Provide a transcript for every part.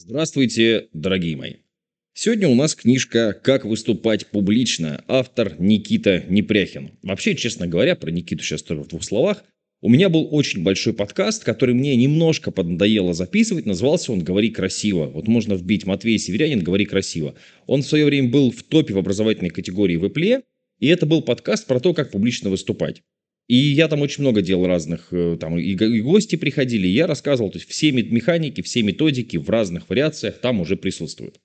Здравствуйте, дорогие мои. Сегодня у нас книжка «Как выступать публично». Автор Никита Непряхин. Вообще, честно говоря, про Никиту сейчас только в двух словах. У меня был очень большой подкаст, который мне немножко поднадоело записывать. Назывался он «Говори красиво». Вот можно вбить Матвей Северянин «Говори красиво». Он в свое время был в топе в образовательной категории в Apple, и это был подкаст про то, как публично выступать. И я там очень много делал разных, э, там и, и гости приходили, и я рассказывал, то есть все механики, все методики в разных вариациях там уже присутствуют.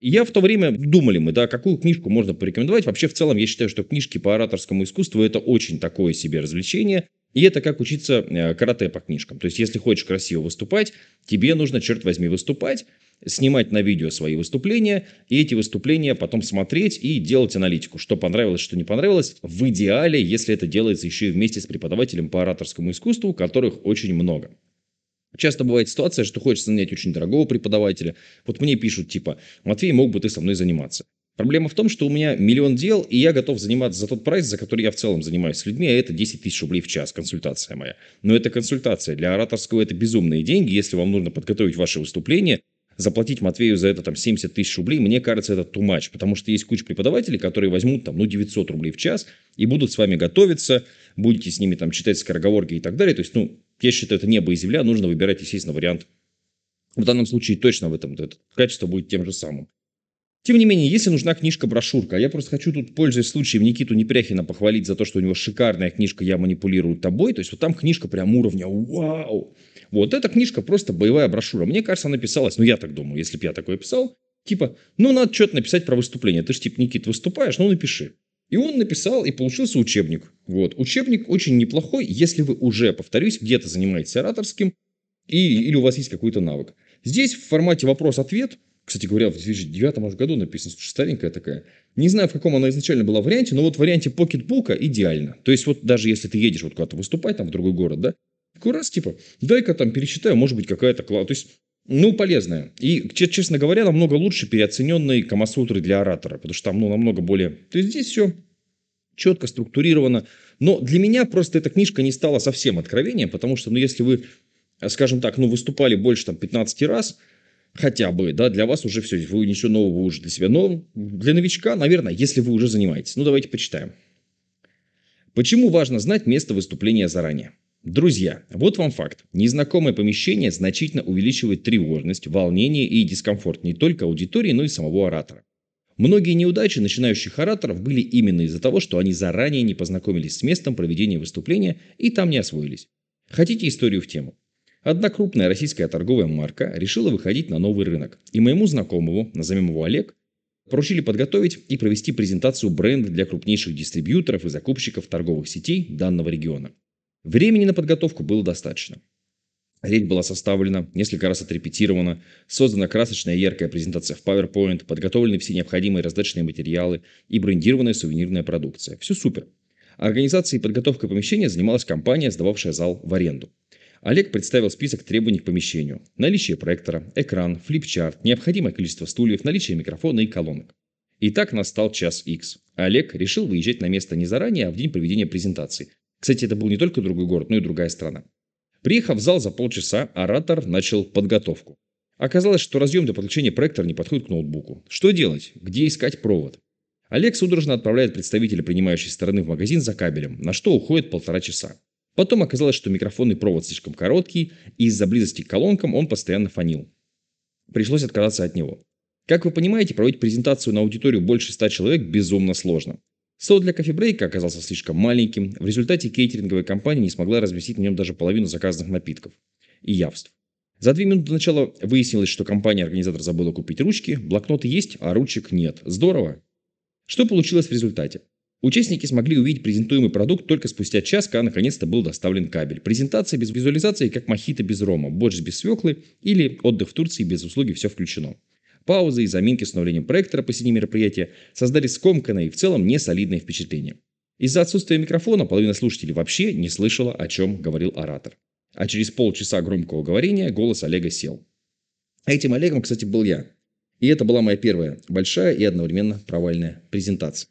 И я в то время, думали мы, да, какую книжку можно порекомендовать. Вообще, в целом, я считаю, что книжки по ораторскому искусству – это очень такое себе развлечение. И это как учиться э, карате по книжкам. То есть, если хочешь красиво выступать, тебе нужно, черт возьми, выступать снимать на видео свои выступления, и эти выступления потом смотреть и делать аналитику, что понравилось, что не понравилось. В идеале, если это делается еще и вместе с преподавателем по ораторскому искусству, которых очень много. Часто бывает ситуация, что хочется нанять очень дорогого преподавателя. Вот мне пишут типа, Матвей, мог бы ты со мной заниматься? Проблема в том, что у меня миллион дел, и я готов заниматься за тот прайс, за который я в целом занимаюсь с людьми, а это 10 тысяч рублей в час, консультация моя. Но это консультация. Для ораторского это безумные деньги. Если вам нужно подготовить ваше выступление, заплатить Матвею за это там 70 тысяч рублей, мне кажется, это too much, потому что есть куча преподавателей, которые возьмут там, ну, 900 рублей в час и будут с вами готовиться, будете с ними там читать скороговорки и так далее. То есть, ну, я считаю, это небо и земля, нужно выбирать, естественно, вариант. В данном случае точно в этом это качество будет тем же самым. Тем не менее, если нужна книжка-брошюрка, а я просто хочу тут, пользуясь случаем, Никиту Непряхина похвалить за то, что у него шикарная книжка «Я манипулирую тобой», то есть вот там книжка прям уровня «Вау!» Вот эта книжка просто боевая брошюра. Мне кажется, она писалась, ну я так думаю, если бы я такое писал, типа, ну надо что-то написать про выступление. Ты же типа, Никит, выступаешь, ну напиши. И он написал, и получился учебник. Вот. Учебник очень неплохой, если вы уже, повторюсь, где-то занимаетесь ораторским, и, или у вас есть какой-то навык. Здесь в формате вопрос-ответ, кстати говоря, в 2009 году написано, старенькая такая. Не знаю, в каком она изначально была варианте, но вот в варианте покетбука идеально. То есть, вот даже если ты едешь вот куда-то выступать, там, в другой город, да, раз, типа, дай-ка там перечитаю, может быть, какая-то класс. То есть, ну, полезная. И, честно говоря, намного лучше переоцененной Камасутры для оратора, потому что там, ну, намного более... То есть, здесь все четко структурировано. Но для меня просто эта книжка не стала совсем откровением, потому что, ну, если вы, скажем так, ну, выступали больше там 15 раз, хотя бы, да, для вас уже все, вы ничего нового уже для себя. Но для новичка, наверное, если вы уже занимаетесь. Ну, давайте почитаем. Почему важно знать место выступления заранее? Друзья, вот вам факт. Незнакомое помещение значительно увеличивает тревожность, волнение и дискомфорт не только аудитории, но и самого оратора. Многие неудачи начинающих ораторов были именно из-за того, что они заранее не познакомились с местом проведения выступления и там не освоились. Хотите историю в тему? Одна крупная российская торговая марка решила выходить на новый рынок, и моему знакомому, назовем его Олег, поручили подготовить и провести презентацию бренда для крупнейших дистрибьюторов и закупщиков торговых сетей данного региона. Времени на подготовку было достаточно. Речь была составлена, несколько раз отрепетирована, создана красочная яркая презентация в PowerPoint, подготовлены все необходимые раздаточные материалы и брендированная сувенирная продукция. Все супер. Организацией и подготовкой помещения занималась компания, сдававшая зал в аренду. Олег представил список требований к помещению. Наличие проектора, экран, флипчарт, необходимое количество стульев, наличие микрофона и колонок. И так настал час X. Олег решил выезжать на место не заранее, а в день проведения презентации, кстати, это был не только другой город, но и другая страна. Приехав в зал за полчаса, оратор начал подготовку. Оказалось, что разъем для подключения проектора не подходит к ноутбуку. Что делать? Где искать провод? Олег судорожно отправляет представителя принимающей стороны в магазин за кабелем, на что уходит полтора часа. Потом оказалось, что микрофонный провод слишком короткий, и из-за близости к колонкам он постоянно фонил. Пришлось отказаться от него. Как вы понимаете, проводить презентацию на аудиторию больше ста человек безумно сложно. Стол для кофебрейка оказался слишком маленьким. В результате кейтеринговая компания не смогла разместить на нем даже половину заказанных напитков и явств. За две минуты до начала выяснилось, что компания-организатор забыла купить ручки, блокноты есть, а ручек нет. Здорово! Что получилось в результате? Участники смогли увидеть презентуемый продукт только спустя час, когда наконец-то был доставлен кабель. Презентация без визуализации, как мохито без рома, борщ без свеклы или отдых в Турции без услуги «все включено». Паузы и заминки с установлением проектора посреди мероприятия создали скомканное и в целом несолидное впечатление. Из-за отсутствия микрофона половина слушателей вообще не слышала, о чем говорил оратор. А через полчаса громкого говорения голос Олега сел. Этим Олегом, кстати, был я. И это была моя первая большая и одновременно провальная презентация.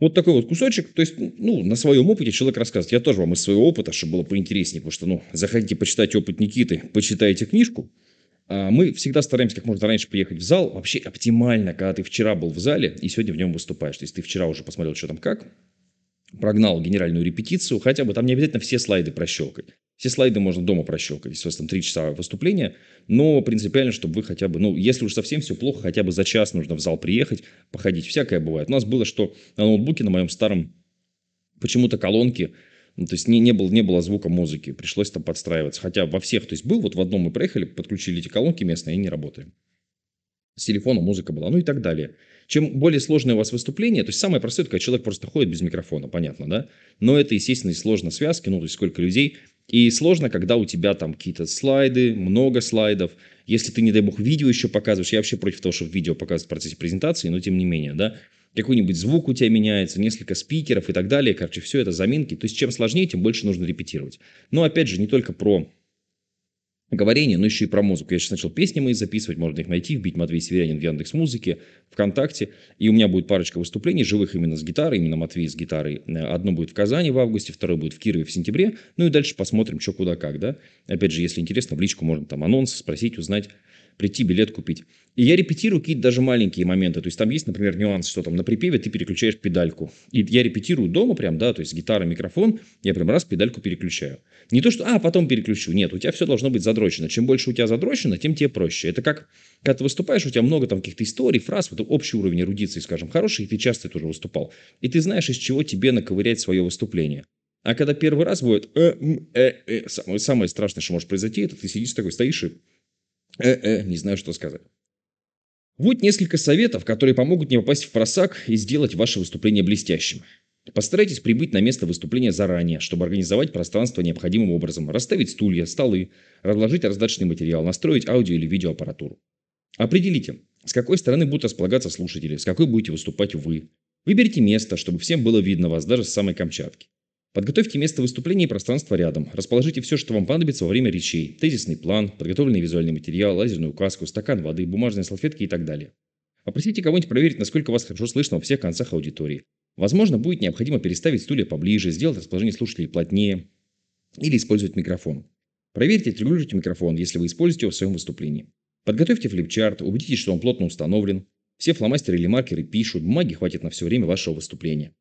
Вот такой вот кусочек, то есть, ну, на своем опыте человек рассказывает. Я тоже вам из своего опыта, чтобы было поинтереснее, потому что, ну, заходите почитать опыт Никиты, почитайте книжку. А, мы всегда стараемся как можно раньше приехать в зал. Вообще оптимально, когда ты вчера был в зале и сегодня в нем выступаешь. То есть ты вчера уже посмотрел, что там как, прогнал генеральную репетицию, хотя бы там не обязательно все слайды прощелкать. Все слайды можно дома прощелкать, если у вас там 3 часа выступления, но принципиально, чтобы вы хотя бы, ну, если уж совсем все плохо, хотя бы за час нужно в зал приехать, походить. Всякое бывает. У нас было, что на ноутбуке, на моем старом, почему-то колонки, ну, то есть не, не, было, не было звука музыки, пришлось там подстраиваться. Хотя во всех, то есть был, вот в одном мы проехали, подключили эти колонки местные, и не работали. С телефона музыка была, ну и так далее. Чем более сложное у вас выступление, то есть самое простое, когда человек просто ходит без микрофона, понятно, да? Но это, естественно, и сложно связки, ну, то есть сколько людей. И сложно, когда у тебя там какие-то слайды, много слайдов. Если ты, не дай бог, видео еще показываешь, я вообще против того, чтобы видео показывать в процессе презентации, но тем не менее, да? Какой-нибудь звук у тебя меняется, несколько спикеров и так далее. Короче, все это заминки. То есть, чем сложнее, тем больше нужно репетировать. Но, опять же, не только про говорение, но еще и про музыку. Я сейчас начал песни мои записывать, можно их найти, вбить Матвей Северянин в Яндекс Музыке, ВКонтакте. И у меня будет парочка выступлений, живых именно с гитарой, именно Матвей с гитарой. Одно будет в Казани в августе, второе будет в Кирове в сентябре. Ну и дальше посмотрим, что куда как, да. Опять же, если интересно, в личку можно там анонс спросить, узнать прийти билет купить. И я репетирую какие-то даже маленькие моменты. То есть там есть, например, нюанс, что там на припеве ты переключаешь педальку. И я репетирую дома прям, да, то есть гитара, микрофон, я прям раз педальку переключаю. Не то, что, а, потом переключу. Нет, у тебя все должно быть задрочено. Чем больше у тебя задрочено, тем тебе проще. Это как, когда ты выступаешь, у тебя много там каких-то историй, фраз, вот общий уровень эрудиции, скажем, хороший, и ты часто тоже выступал. И ты знаешь, из чего тебе наковырять свое выступление. А когда первый раз будет э, э, э, самое, самое страшное, что может произойти, это ты сидишь такой, стоишь и Э-э, не знаю, что сказать. Вот несколько советов, которые помогут не попасть в просак и сделать ваше выступление блестящим. Постарайтесь прибыть на место выступления заранее, чтобы организовать пространство необходимым образом, расставить стулья, столы, разложить раздаточный материал, настроить аудио или видеоаппаратуру. Определите, с какой стороны будут располагаться слушатели, с какой будете выступать вы. Выберите место, чтобы всем было видно вас даже с самой Камчатки. Подготовьте место выступления и пространство рядом. Расположите все, что вам понадобится во время речей. Тезисный план, подготовленный визуальный материал, лазерную указку, стакан воды, бумажные салфетки и так далее. Попросите кого-нибудь проверить, насколько вас хорошо слышно во всех концах аудитории. Возможно, будет необходимо переставить стулья поближе, сделать расположение слушателей плотнее или использовать микрофон. Проверьте и отрегулируйте микрофон, если вы используете его в своем выступлении. Подготовьте флипчарт, убедитесь, что он плотно установлен. Все фломастеры или маркеры пишут, бумаги хватит на все время вашего выступления.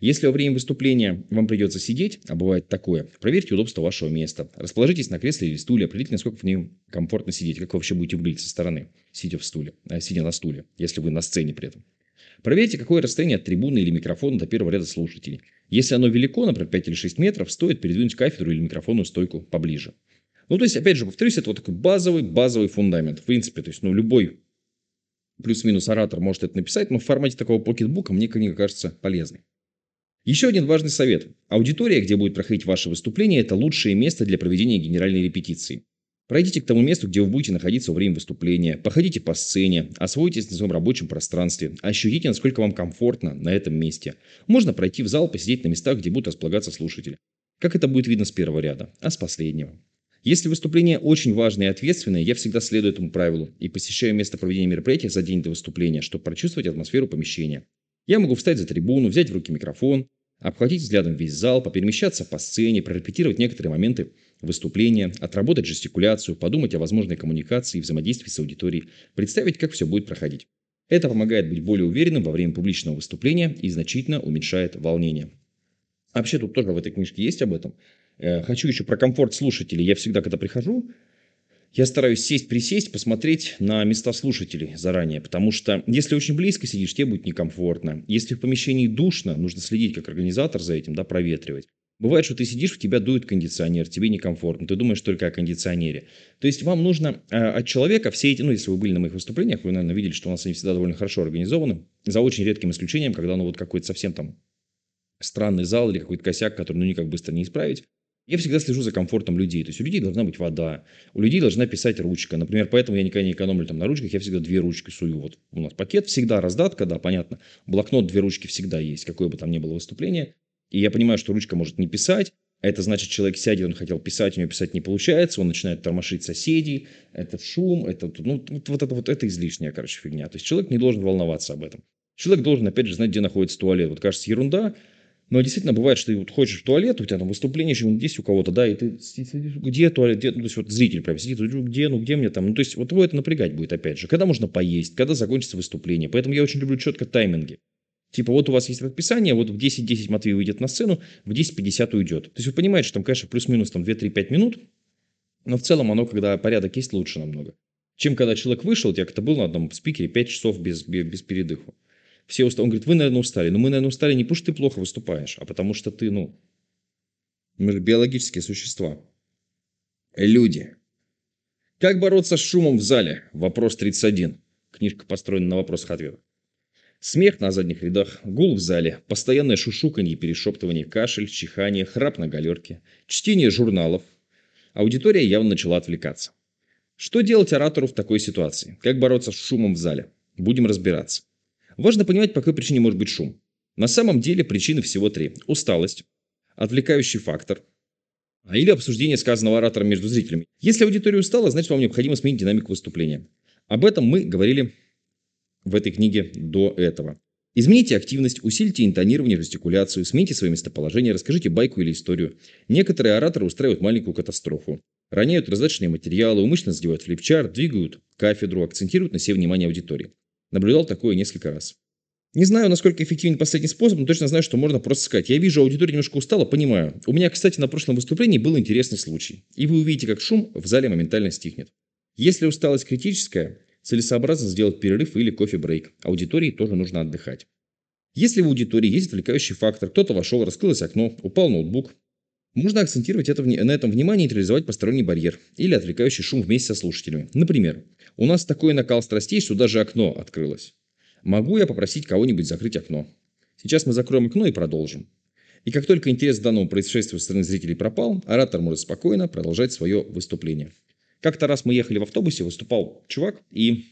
Если во время выступления вам придется сидеть, а бывает такое, проверьте удобство вашего места. Расположитесь на кресле или стуле, определите, насколько в нем комфортно сидеть, как вы вообще будете выглядеть со стороны, сидя в стуле, а, сидя на стуле, если вы на сцене при этом. Проверьте, какое расстояние от трибуны или микрофона до первого ряда слушателей. Если оно велико, например, 5 или 6 метров, стоит передвинуть кафедру или микрофонную стойку поближе. Ну, то есть, опять же, повторюсь, это вот такой базовый, базовый фундамент. В принципе, то есть, ну, любой плюс-минус оратор может это написать, но в формате такого покетбука мне, кажется, полезный. Еще один важный совет. Аудитория, где будет проходить ваше выступление, это лучшее место для проведения генеральной репетиции. Пройдите к тому месту, где вы будете находиться во время выступления, походите по сцене, освойтесь на своем рабочем пространстве, ощутите, насколько вам комфортно на этом месте. Можно пройти в зал, посидеть на местах, где будут располагаться слушатели. Как это будет видно с первого ряда, а с последнего. Если выступление очень важное и ответственное, я всегда следую этому правилу и посещаю место проведения мероприятия за день до выступления, чтобы прочувствовать атмосферу помещения. Я могу встать за трибуну, взять в руки микрофон, обхватить взглядом весь зал, поперемещаться по сцене, прорепетировать некоторые моменты выступления, отработать жестикуляцию, подумать о возможной коммуникации и взаимодействии с аудиторией, представить, как все будет проходить. Это помогает быть более уверенным во время публичного выступления и значительно уменьшает волнение. Вообще тут тоже в этой книжке есть об этом. Э, хочу еще про комфорт слушателей. Я всегда, когда прихожу, я стараюсь сесть-присесть, посмотреть на места слушателей заранее, потому что если очень близко сидишь, тебе будет некомфортно. Если в помещении душно, нужно следить как организатор за этим, да, проветривать. Бывает, что ты сидишь, в тебя дует кондиционер, тебе некомфортно, ты думаешь только о кондиционере. То есть вам нужно э, от человека все эти, ну если вы были на моих выступлениях, вы, наверное, видели, что у нас они всегда довольно хорошо организованы, за очень редким исключением, когда ну вот какой-то совсем там странный зал или какой-то косяк, который ну никак быстро не исправить. Я всегда слежу за комфортом людей. То есть у людей должна быть вода, у людей должна писать ручка. Например, поэтому я никогда не экономлю там на ручках, я всегда две ручки сую. Вот у нас пакет всегда раздатка, да, понятно. Блокнот, две ручки всегда есть, какое бы там ни было выступление. И я понимаю, что ручка может не писать, это значит, человек сядет, он хотел писать, у него писать не получается, он начинает тормошить соседей, это шум, это, ну, вот, это вот это излишняя, короче, фигня. То есть человек не должен волноваться об этом. Человек должен, опять же, знать, где находится туалет. Вот кажется, ерунда, Но действительно бывает, что ты вот ходишь в туалет, у тебя там выступление еще есть у кого-то, да, и ты сидишь, где туалет, где, ну, то есть вот зритель прям сидит, где, ну, где мне там, ну, то есть вот его это напрягать будет, опять же, когда можно поесть, когда закончится выступление, поэтому я очень люблю четко тайминги. Типа вот у вас есть расписание, вот в 10.10 Матвей выйдет на сцену, в 10.50 уйдет. То есть вы понимаете, что там, конечно, плюс-минус там 2-3-5 минут, но в целом оно, когда порядок есть, лучше намного. Чем когда человек вышел, я как-то был на одном спикере 5 часов без, без, передыху. Все устали. Он говорит, вы, наверное, устали. Но мы, наверное, устали не потому, что ты плохо выступаешь, а потому что ты, ну, мы же биологические существа. Люди. Как бороться с шумом в зале? Вопрос 31. Книжка построена на вопросах-ответах. Смех на задних рядах, гул в зале, постоянное шушуканье, перешептывание, кашель, чихание, храп на галерке, чтение журналов. Аудитория явно начала отвлекаться. Что делать оратору в такой ситуации? Как бороться с шумом в зале? Будем разбираться. Важно понимать, по какой причине может быть шум. На самом деле причины всего три. Усталость, отвлекающий фактор, а или обсуждение сказанного оратором между зрителями. Если аудитория устала, значит вам необходимо сменить динамику выступления. Об этом мы говорили в этой книге до этого. Измените активность, усильте интонирование, жестикуляцию, смените свое местоположение, расскажите байку или историю. Некоторые ораторы устраивают маленькую катастрофу. Роняют раздаточные материалы, умышленно задевают флипчарт, двигают кафедру, акцентируют на себе внимание аудитории. Наблюдал такое несколько раз. Не знаю, насколько эффективен последний способ, но точно знаю, что можно просто сказать. Я вижу, аудитория немножко устала, понимаю. У меня, кстати, на прошлом выступлении был интересный случай. И вы увидите, как шум в зале моментально стихнет. Если усталость критическая, целесообразно сделать перерыв или кофе-брейк. Аудитории тоже нужно отдыхать. Если в аудитории есть отвлекающий фактор, кто-то вошел, раскрылось окно, упал ноутбук, можно акцентировать это, на этом внимание и нейтрализовать посторонний барьер или отвлекающий шум вместе со слушателями. Например, у нас такой накал страстей, что даже окно открылось. Могу я попросить кого-нибудь закрыть окно? Сейчас мы закроем окно и продолжим. И как только интерес к данному происшествию со стороны зрителей пропал, оратор может спокойно продолжать свое выступление. Как-то раз мы ехали в автобусе, выступал чувак, и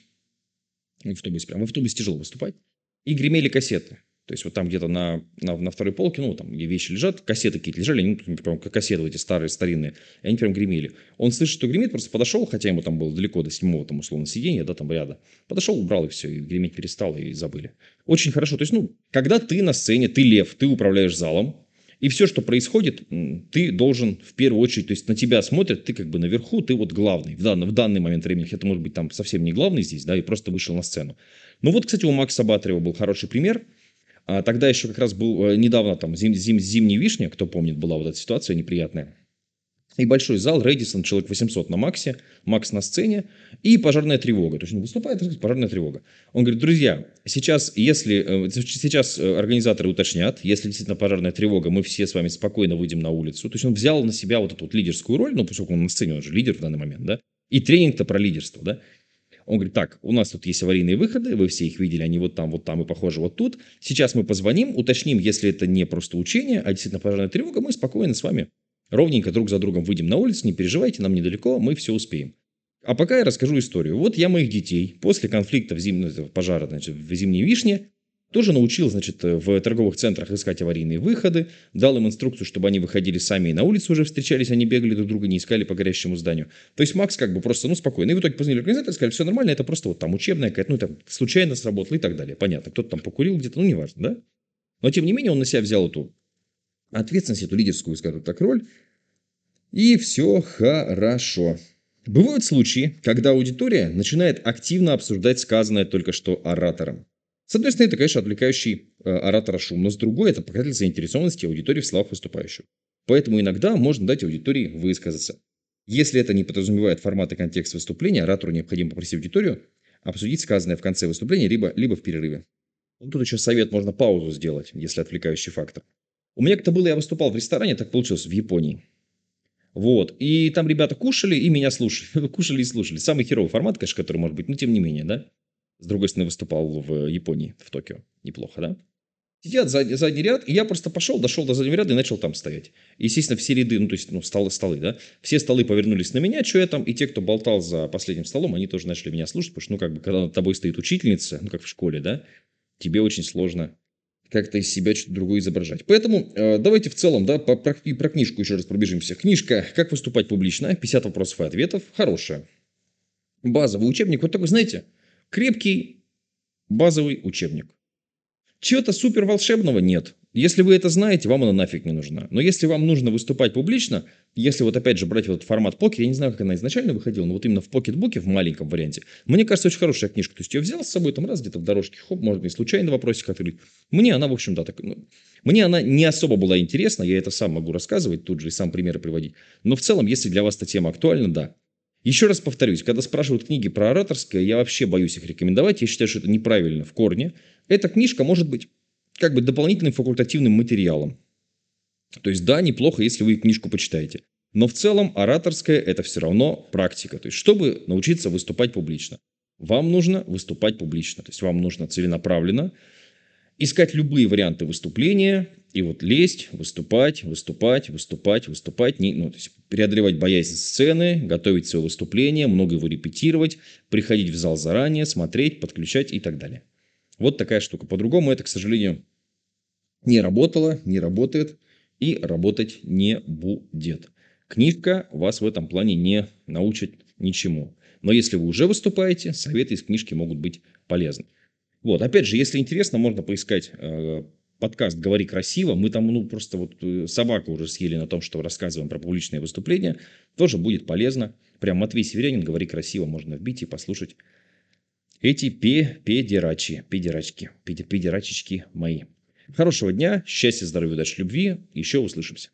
в автобусе, прям в автобусе тяжело выступать, и гремели кассеты. То есть вот там где-то на, на, на второй полке, ну, там, где вещи лежат, кассеты какие-то лежали, они ну, прям как кассеты эти старые, старинные, и они прям гремели. Он слышит, что гремит, просто подошел, хотя ему там было далеко до седьмого, там, условно, сиденья, да, там ряда. Подошел, убрал и все, и греметь перестал, и забыли. Очень хорошо. То есть, ну, когда ты на сцене, ты лев, ты управляешь залом, и все, что происходит, ты должен в первую очередь, то есть на тебя смотрят, ты как бы наверху, ты вот главный. В данный, в данный момент времени, это может быть там совсем не главный здесь, да, и просто вышел на сцену. Ну вот, кстати, у Макса Батарева был хороший пример – а тогда еще как раз был э, недавно там зим, зим, зимняя вишня, кто помнит, была вот эта ситуация неприятная. И большой зал, Рэдисон, человек 800 на Максе, Макс на сцене, и пожарная тревога. То есть он выступает, пожарная тревога. Он говорит, друзья, сейчас, если, э, сейчас э, организаторы уточнят, если действительно пожарная тревога, мы все с вами спокойно выйдем на улицу. То есть он взял на себя вот эту вот лидерскую роль, ну, поскольку он на сцене, он же лидер в данный момент, да, и тренинг-то про лидерство, да. Он говорит, так, у нас тут есть аварийные выходы, вы все их видели, они вот там, вот там и, похоже, вот тут. Сейчас мы позвоним, уточним, если это не просто учение, а действительно пожарная тревога, мы спокойно с вами ровненько друг за другом выйдем на улицу, не переживайте, нам недалеко, мы все успеем. А пока я расскажу историю. Вот я моих детей после конфликта в зим... пожара значит, в Зимней Вишне тоже научил, значит, в торговых центрах искать аварийные выходы, дал им инструкцию, чтобы они выходили сами и на улицу уже встречались, они бегали друг друга, не искали по горящему зданию. То есть Макс как бы просто, ну, спокойно. И в итоге позвонили организаторы, сказали, все нормально, это просто вот там учебная какая-то, ну, там случайно сработало и так далее. Понятно, кто-то там покурил где-то, ну, неважно, да? Но, тем не менее, он на себя взял эту ответственность, эту лидерскую, скажем так, роль, и все хорошо. Бывают случаи, когда аудитория начинает активно обсуждать сказанное только что оратором. С одной стороны, это, конечно, отвлекающий э, оратора шум, но с другой, это показатель заинтересованности аудитории в словах выступающего. Поэтому иногда можно дать аудитории высказаться. Если это не подразумевает формат и контекст выступления, оратору необходимо попросить аудиторию обсудить сказанное в конце выступления, либо, либо в перерыве. Вот тут еще совет, можно паузу сделать, если отвлекающий фактор. У меня как-то было, я выступал в ресторане, так получилось, в Японии. Вот. И там ребята кушали и меня слушали. кушали и слушали. Самый херовый формат, конечно, который может быть, но тем не менее, да. С другой стороны, выступал в Японии, в Токио. Неплохо, да? Сидят задний, задний ряд, и я просто пошел, дошел до заднего ряда и начал там стоять. Естественно, все ряды, ну, то есть, ну, столы, столы, да, все столы повернулись на меня, что я там, и те, кто болтал за последним столом, они тоже начали меня слушать, потому что, ну, как бы, когда над тобой стоит учительница, ну, как в школе, да, тебе очень сложно как-то из себя что-то другое изображать. Поэтому э, давайте в целом, да, по, про, про книжку еще раз пробежимся. Книжка «Как выступать публично», 50 вопросов и ответов, хорошая. Базовый учебник, вот такой, знаете, крепкий базовый учебник. Чего-то супер волшебного нет. Если вы это знаете, вам она нафиг не нужна. Но если вам нужно выступать публично, если вот опять же брать вот этот формат покер, я не знаю, как она изначально выходила, но вот именно в покетбуке, в маленьком варианте, мне кажется, очень хорошая книжка. То есть я взял с собой там раз где-то в дорожке, хоп, можно и случайно вопросик открыть. Мне она, в общем, да, так, ну, мне она не особо была интересна, я это сам могу рассказывать тут же и сам примеры приводить. Но в целом, если для вас эта тема актуальна, да. Еще раз повторюсь, когда спрашивают книги про ораторское, я вообще боюсь их рекомендовать, я считаю, что это неправильно в корне. Эта книжка может быть как бы дополнительным факультативным материалом. То есть, да, неплохо, если вы книжку почитаете. Но в целом ораторское – это все равно практика. То есть, чтобы научиться выступать публично, вам нужно выступать публично. То есть, вам нужно целенаправленно искать любые варианты выступления и вот лезть, выступать, выступать, выступать, выступать, не, ну, то есть преодолевать боязнь сцены, готовить свое выступление, много его репетировать, приходить в зал заранее, смотреть, подключать и так далее. Вот такая штука. По-другому это, к сожалению, не работало, не работает и работать не будет. Книжка вас в этом плане не научит ничему. Но если вы уже выступаете, советы из книжки могут быть полезны. Вот, опять же, если интересно, можно поискать э, подкаст «Говори красиво». Мы там, ну, просто вот э, собаку уже съели на том, что рассказываем про публичные выступления. Тоже будет полезно. Прям Матвей Северянин «Говори красиво» можно вбить и послушать эти педерачи, педерачки, педерачечки мои. Хорошего дня, счастья, здоровья, удачи, любви. Еще услышимся.